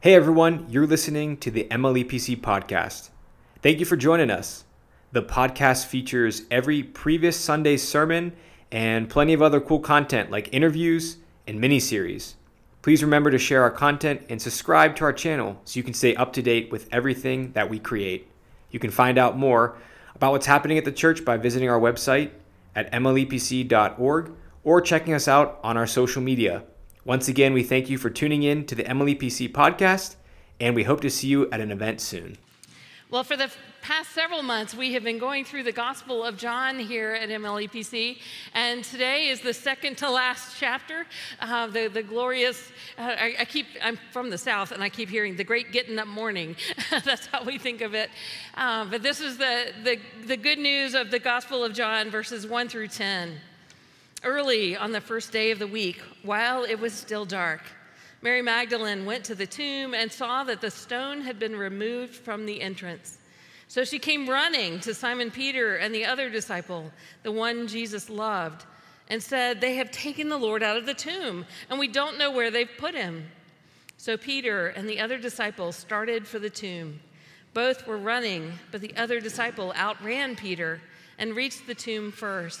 Hey everyone, you're listening to the MLEPC podcast. Thank you for joining us. The podcast features every previous Sunday's sermon and plenty of other cool content like interviews and mini series. Please remember to share our content and subscribe to our channel so you can stay up to date with everything that we create. You can find out more about what's happening at the church by visiting our website at mlepc.org or checking us out on our social media. Once again, we thank you for tuning in to the MLEPC podcast, and we hope to see you at an event soon. Well, for the past several months, we have been going through the Gospel of John here at MLEPC, and today is the second to last chapter. Uh, the, the glorious, uh, I, I, keep, I'm from the South, and I keep hearing the great getting up morning. That's how we think of it. Uh, but this is the, the, the good news of the Gospel of John, verses 1 through 10. Early on the first day of the week, while it was still dark, Mary Magdalene went to the tomb and saw that the stone had been removed from the entrance. So she came running to Simon Peter and the other disciple, the one Jesus loved, and said, They have taken the Lord out of the tomb, and we don't know where they've put him. So Peter and the other disciple started for the tomb. Both were running, but the other disciple outran Peter and reached the tomb first.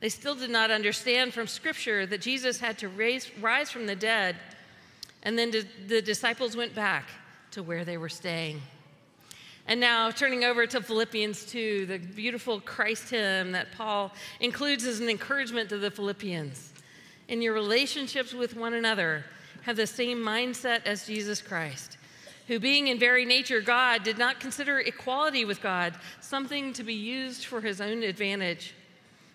They still did not understand from Scripture that Jesus had to raise, rise from the dead and then the disciples went back to where they were staying. And now, turning over to Philippians 2, the beautiful Christ hymn that Paul includes as an encouragement to the Philippians. In your relationships with one another, have the same mindset as Jesus Christ, who, being in very nature God, did not consider equality with God something to be used for his own advantage.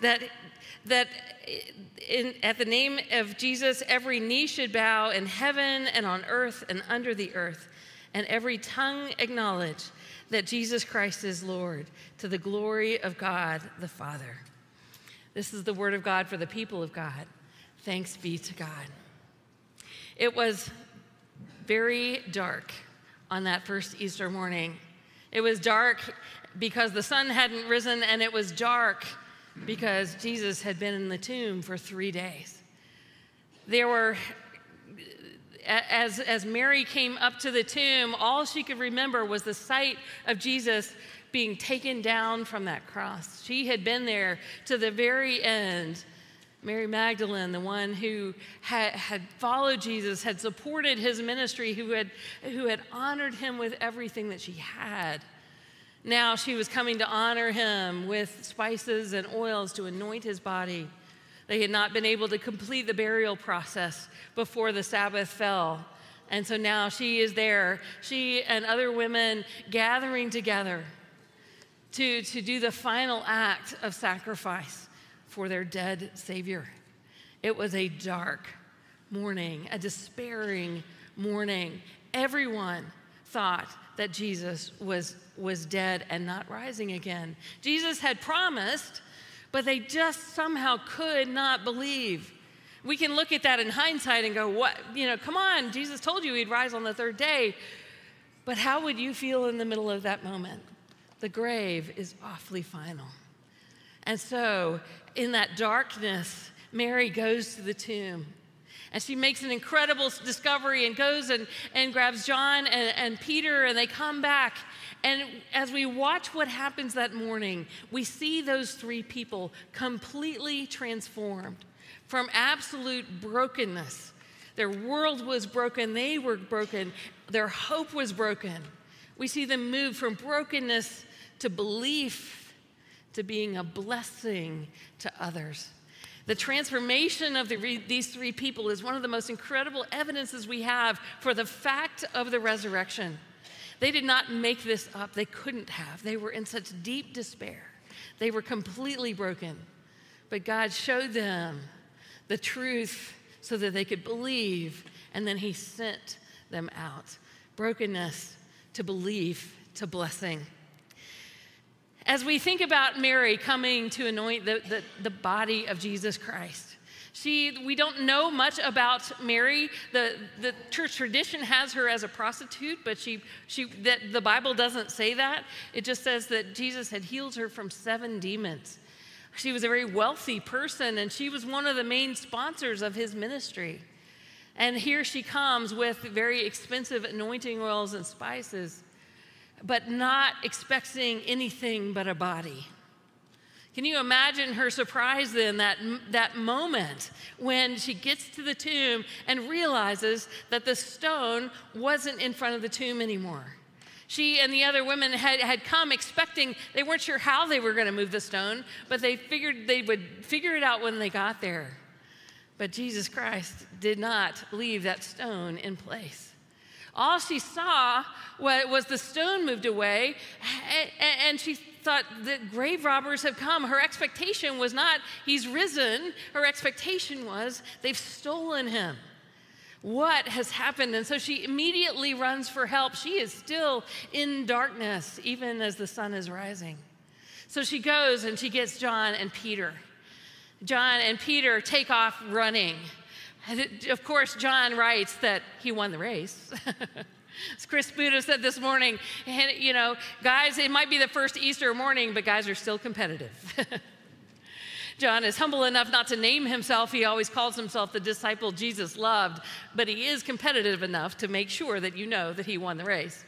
That, that in, at the name of Jesus, every knee should bow in heaven and on earth and under the earth, and every tongue acknowledge that Jesus Christ is Lord to the glory of God the Father. This is the word of God for the people of God. Thanks be to God. It was very dark on that first Easter morning. It was dark because the sun hadn't risen, and it was dark because Jesus had been in the tomb for three days. There were as, as Mary came up to the tomb, all she could remember was the sight of Jesus being taken down from that cross. She had been there to the very end. Mary Magdalene, the one who had, had followed Jesus, had supported his ministry, who had, who had honored him with everything that she had. Now she was coming to honor him with spices and oils to anoint his body. They had not been able to complete the burial process before the Sabbath fell. And so now she is there, she and other women gathering together to, to do the final act of sacrifice for their dead Savior. It was a dark morning, a despairing morning. Everyone thought that Jesus was, was dead and not rising again. Jesus had promised but they just somehow could not believe. We can look at that in hindsight and go, what, you know, come on, Jesus told you he'd rise on the third day. But how would you feel in the middle of that moment? The grave is awfully final. And so, in that darkness, Mary goes to the tomb. And she makes an incredible discovery and goes and, and grabs John and, and Peter, and they come back. And as we watch what happens that morning, we see those three people completely transformed from absolute brokenness. Their world was broken, they were broken, their hope was broken. We see them move from brokenness to belief to being a blessing to others. The transformation of the, these three people is one of the most incredible evidences we have for the fact of the resurrection. They did not make this up, they couldn't have. They were in such deep despair, they were completely broken. But God showed them the truth so that they could believe, and then He sent them out. Brokenness to belief to blessing. As we think about Mary coming to anoint the, the, the, body of Jesus Christ, she, we don't know much about Mary. The, the church tradition has her as a prostitute, but she, she, that the Bible doesn't say that. It just says that Jesus had healed her from seven demons. She was a very wealthy person, and she was one of the main sponsors of his ministry. And here she comes with very expensive anointing oils and spices but not expecting anything but a body. Can you imagine her surprise then, that, that moment when she gets to the tomb and realizes that the stone wasn't in front of the tomb anymore? She and the other women had, had come expecting, they weren't sure how they were going to move the stone, but they figured they would figure it out when they got there. But Jesus Christ did not leave that stone in place. All she saw was the stone moved away, and she thought the grave robbers have come. Her expectation was not, he's risen. Her expectation was, they've stolen him. What has happened? And so she immediately runs for help. She is still in darkness, even as the sun is rising. So she goes and she gets John and Peter. John and Peter take off running. Of course, John writes that he won the race. As Chris Buddha said this morning, you know, guys, it might be the first Easter morning, but guys are still competitive. John is humble enough not to name himself. He always calls himself the disciple Jesus loved, but he is competitive enough to make sure that you know that he won the race.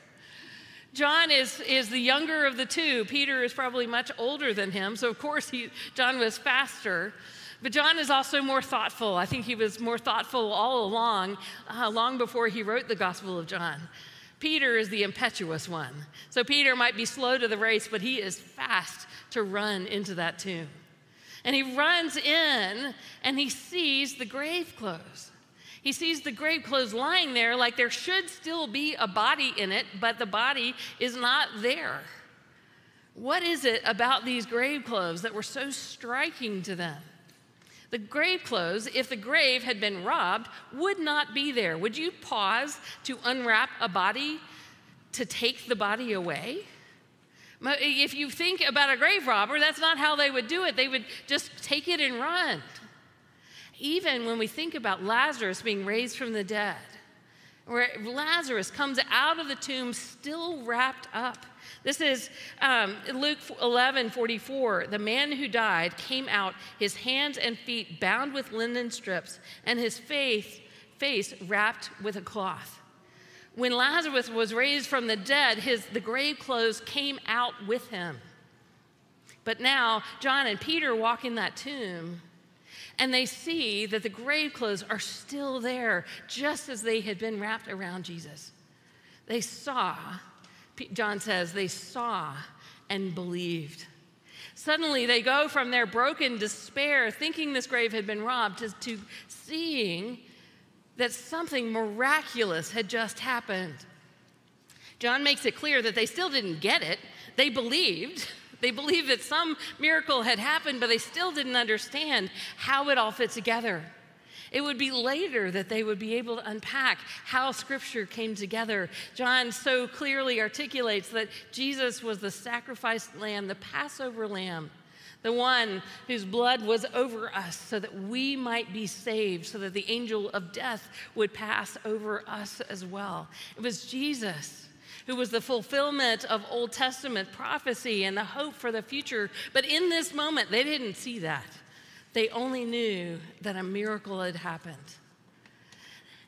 John is, is the younger of the two. Peter is probably much older than him, so of course he, John was faster. But John is also more thoughtful. I think he was more thoughtful all along, uh, long before he wrote the Gospel of John. Peter is the impetuous one. So Peter might be slow to the race, but he is fast to run into that tomb. And he runs in and he sees the grave clothes. He sees the grave clothes lying there like there should still be a body in it, but the body is not there. What is it about these grave clothes that were so striking to them? The grave clothes, if the grave had been robbed, would not be there. Would you pause to unwrap a body to take the body away? If you think about a grave robber, that's not how they would do it. They would just take it and run. Even when we think about Lazarus being raised from the dead, where Lazarus comes out of the tomb still wrapped up this is um, Luke 11 44. The man who died came out, his hands and feet bound with linen strips, and his face, face wrapped with a cloth. When Lazarus was raised from the dead, his, the grave clothes came out with him. But now, John and Peter walk in that tomb and they see that the grave clothes are still there, just as they had been wrapped around Jesus. They saw John says, they saw and believed. Suddenly, they go from their broken despair, thinking this grave had been robbed, to, to seeing that something miraculous had just happened. John makes it clear that they still didn't get it. They believed. They believed that some miracle had happened, but they still didn't understand how it all fit together. It would be later that they would be able to unpack how Scripture came together. John so clearly articulates that Jesus was the sacrificed lamb, the Passover lamb, the one whose blood was over us so that we might be saved, so that the angel of death would pass over us as well. It was Jesus who was the fulfillment of Old Testament prophecy and the hope for the future. But in this moment, they didn't see that. They only knew that a miracle had happened.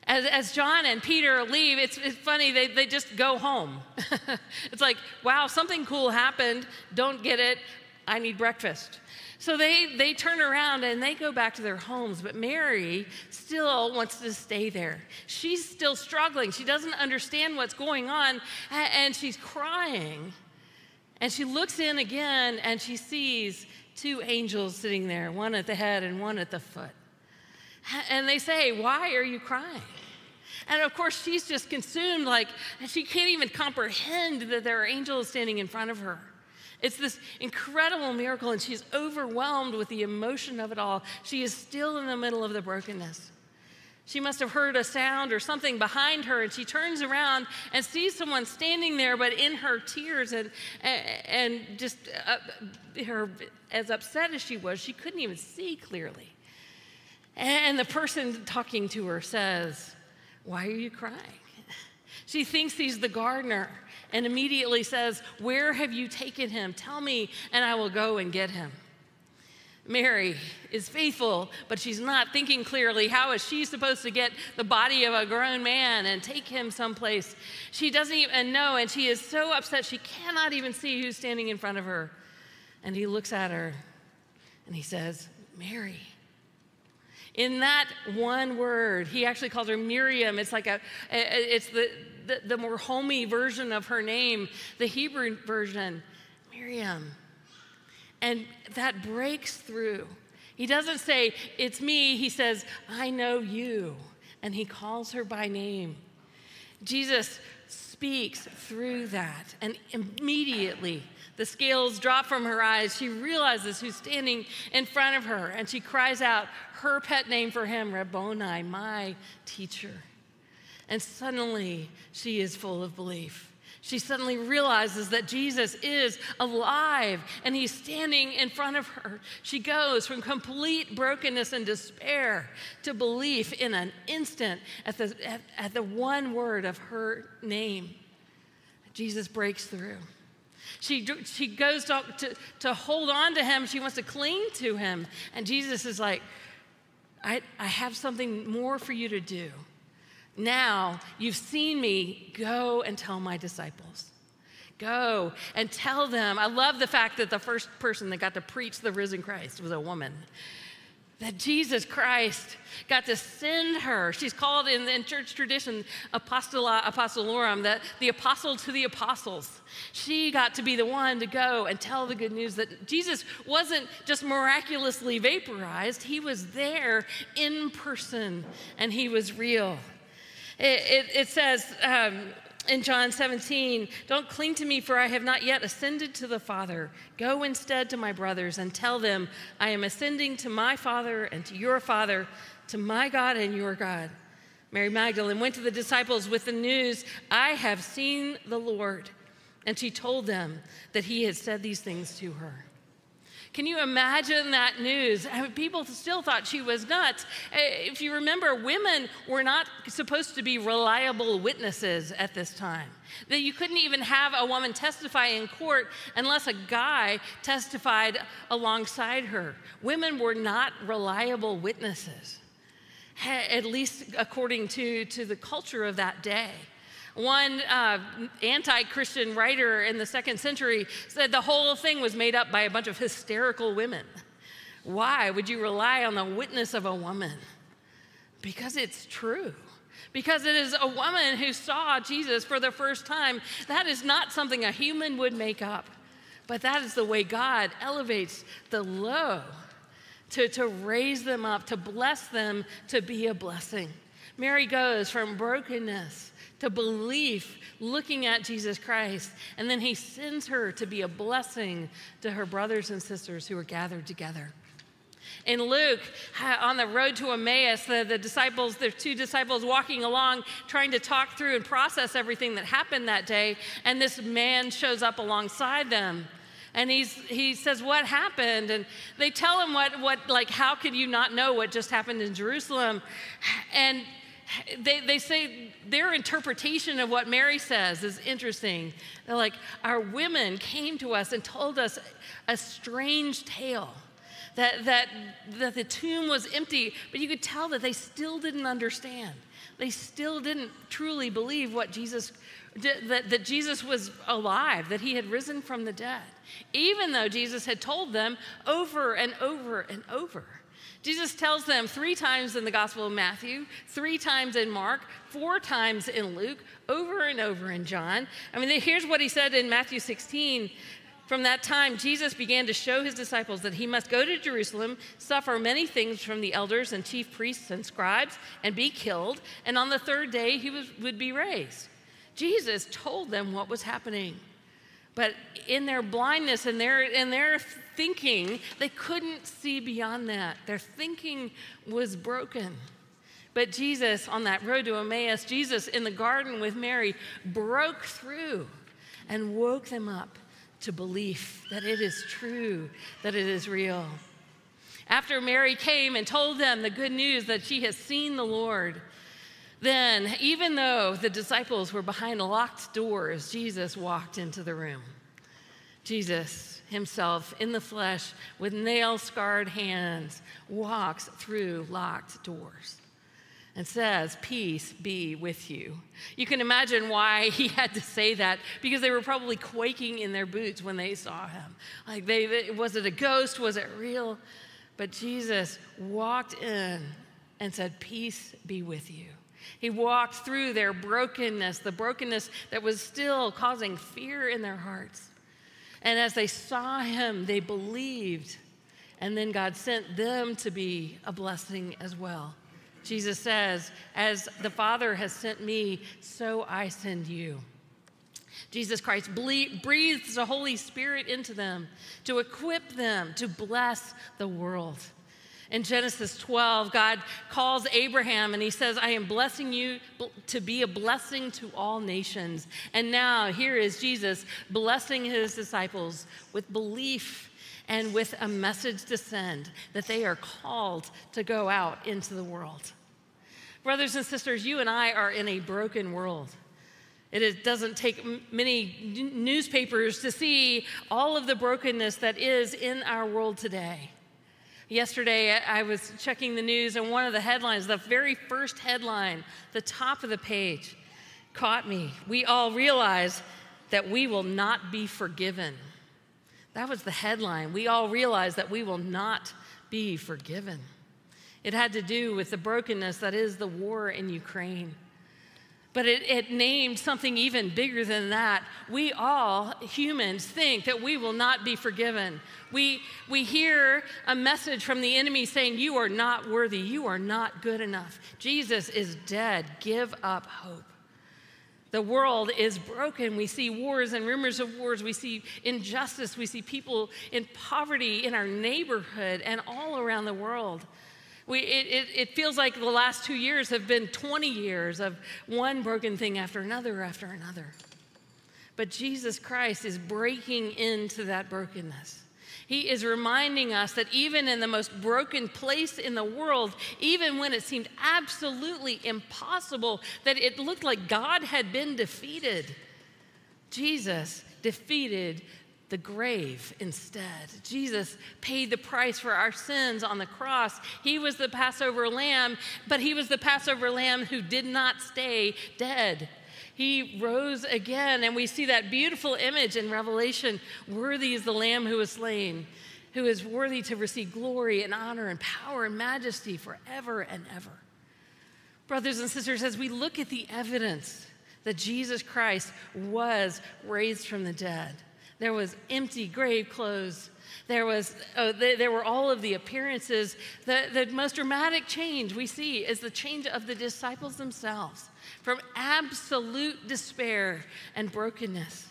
As, as John and Peter leave, it's, it's funny, they, they just go home. it's like, wow, something cool happened. Don't get it. I need breakfast. So they, they turn around and they go back to their homes, but Mary still wants to stay there. She's still struggling. She doesn't understand what's going on, and she's crying. And she looks in again and she sees two angels sitting there, one at the head and one at the foot. And they say, Why are you crying? And of course, she's just consumed, like, she can't even comprehend that there are angels standing in front of her. It's this incredible miracle, and she's overwhelmed with the emotion of it all. She is still in the middle of the brokenness. She must have heard a sound or something behind her, and she turns around and sees someone standing there, but in her tears and, and just uh, her, as upset as she was, she couldn't even see clearly. And the person talking to her says, Why are you crying? She thinks he's the gardener and immediately says, Where have you taken him? Tell me, and I will go and get him. Mary is faithful, but she's not thinking clearly. How is she supposed to get the body of a grown man and take him someplace? She doesn't even know, and she is so upset she cannot even see who's standing in front of her. And he looks at her and he says, Mary. In that one word, he actually calls her Miriam. It's like a, it's the, the, the more homey version of her name, the Hebrew version, Miriam. And that breaks through. He doesn't say, It's me. He says, I know you. And he calls her by name. Jesus speaks through that. And immediately, the scales drop from her eyes. She realizes who's standing in front of her. And she cries out, her pet name for him, Rabboni, my teacher. And suddenly she is full of belief. She suddenly realizes that Jesus is alive and he's standing in front of her. She goes from complete brokenness and despair to belief in an instant at the, at, at the one word of her name. Jesus breaks through. She, she goes to, to, to hold on to him. She wants to cling to him. And Jesus is like, I, I have something more for you to do. Now you've seen me, go and tell my disciples. Go and tell them. I love the fact that the first person that got to preach the risen Christ was a woman that Jesus Christ got to send her. She's called in, in church tradition apostola apostolorum, the, the apostle to the apostles. She got to be the one to go and tell the good news that Jesus wasn't just miraculously vaporized, he was there in person and he was real. It, it, it says, um, in John 17, don't cling to me, for I have not yet ascended to the Father. Go instead to my brothers and tell them, I am ascending to my Father and to your Father, to my God and your God. Mary Magdalene went to the disciples with the news, I have seen the Lord. And she told them that he had said these things to her. Can you imagine that news? People still thought she was nuts. Eh, if you remember, women were not supposed to be reliable witnesses at this time. That you couldn't even have a woman testify in court unless a guy testified alongside her. Women were not reliable witnesses, at least according to, to the culture of that day. One uh, anti Christian writer in the second century said the whole thing was made up by a bunch of hysterical women. Why would you rely on the witness of a woman? Because it's true. Because it is a woman who saw Jesus for the first time. That is not something a human would make up, but that is the way God elevates the low to, to raise them up, to bless them, to be a blessing. Mary goes from brokenness to belief, looking at Jesus Christ. And then he sends her to be a blessing to her brothers and sisters who are gathered together. In Luke, on the road to Emmaus, the, the disciples, the two disciples walking along, trying to talk through and process everything that happened that day, and this man shows up alongside them. And he's, he says, What happened? And they tell him what, what, like, how could you not know what just happened in Jerusalem? And they, they say their interpretation of what Mary says is interesting. They're like, Our women came to us and told us a strange tale. That, that, that the tomb was empty, but you could tell that they still didn't understand. They still didn't truly believe what Jesus, that, that Jesus was alive, that he had risen from the dead, even though Jesus had told them over and over and over. Jesus tells them three times in the Gospel of Matthew, three times in Mark, four times in Luke, over and over in John. I mean, here's what he said in Matthew 16 From that time, Jesus began to show his disciples that he must go to Jerusalem, suffer many things from the elders and chief priests and scribes, and be killed, and on the third day he was, would be raised. Jesus told them what was happening. But in their blindness and their, in their thinking, they couldn't see beyond that. Their thinking was broken. But Jesus, on that road to Emmaus, Jesus in the garden with Mary, broke through and woke them up to belief that it is true, that it is real. After Mary came and told them the good news that she has seen the Lord, then, even though the disciples were behind locked doors, Jesus walked into the room. Jesus himself in the flesh with nail scarred hands walks through locked doors and says, Peace be with you. You can imagine why he had to say that because they were probably quaking in their boots when they saw him. Like, they, was it a ghost? Was it real? But Jesus walked in and said, Peace be with you. He walked through their brokenness, the brokenness that was still causing fear in their hearts. And as they saw him, they believed. And then God sent them to be a blessing as well. Jesus says, As the Father has sent me, so I send you. Jesus Christ breathes the Holy Spirit into them to equip them to bless the world. In Genesis 12, God calls Abraham and he says, I am blessing you to be a blessing to all nations. And now here is Jesus blessing his disciples with belief and with a message to send that they are called to go out into the world. Brothers and sisters, you and I are in a broken world. It doesn't take many newspapers to see all of the brokenness that is in our world today. Yesterday, I was checking the news, and one of the headlines, the very first headline, the top of the page, caught me. We all realize that we will not be forgiven. That was the headline. We all realize that we will not be forgiven. It had to do with the brokenness that is the war in Ukraine. But it, it, named something even bigger than that. We all, humans, think that we will not be forgiven. We, we hear a message from the enemy saying, You are not worthy. You are not good enough. Jesus is dead. Give up hope. The world is broken. We see wars and rumors of wars. We see injustice. We see people in poverty in our neighborhood and all around the world. We, it, it, it, feels like the last two years have been 20 years of one broken thing after another after another. But Jesus Christ is breaking into that brokenness. He is reminding us that even in the most broken place in the world, even when it seemed absolutely impossible, that it looked like God had been defeated, Jesus defeated the grave instead. Jesus paid the price for our sins on the cross. He was the Passover lamb, but he was the Passover lamb who did not stay dead. He rose again, and we see that beautiful image in Revelation worthy is the lamb who was slain, who is worthy to receive glory and honor and power and majesty forever and ever. Brothers and sisters, as we look at the evidence that Jesus Christ was raised from the dead, there was empty grave clothes. There, was, oh, there were all of the appearances. The, the most dramatic change we see is the change of the disciples themselves from absolute despair and brokenness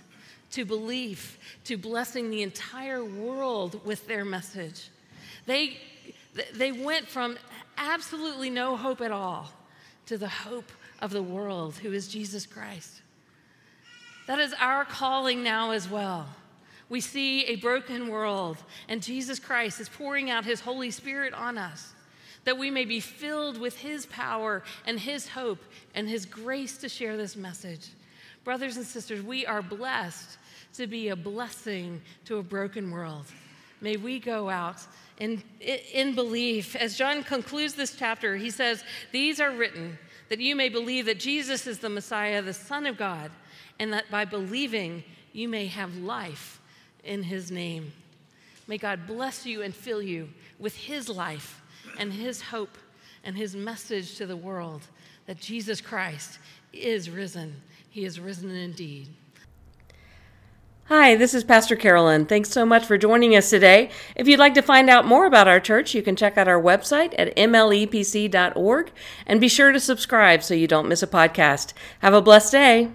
to belief to blessing the entire world with their message. They, they went from absolutely no hope at all to the hope of the world, who is Jesus Christ. That is our calling now as well we see a broken world, and Jesus Christ is pouring out his Holy Spirit on us that we may be filled with his power and his hope and his grace to share this message. Brothers and sisters, we are blessed to be a blessing to a broken world. May we go out in, in belief. As John concludes this chapter, he says, These are written that you may believe that Jesus is the Messiah, the Son of God, and that by believing you may have life in his name. May God bless you and fill you with his life and his hope and his message to the world that Jesus Christ is risen. He is risen indeed. Hi, this is Pastor Carolyn. Thanks so much for joining us today. If you'd like to find out more about our church, you can check out our website at mlepc.org and be sure to subscribe so you don't miss a podcast. Have a blessed day.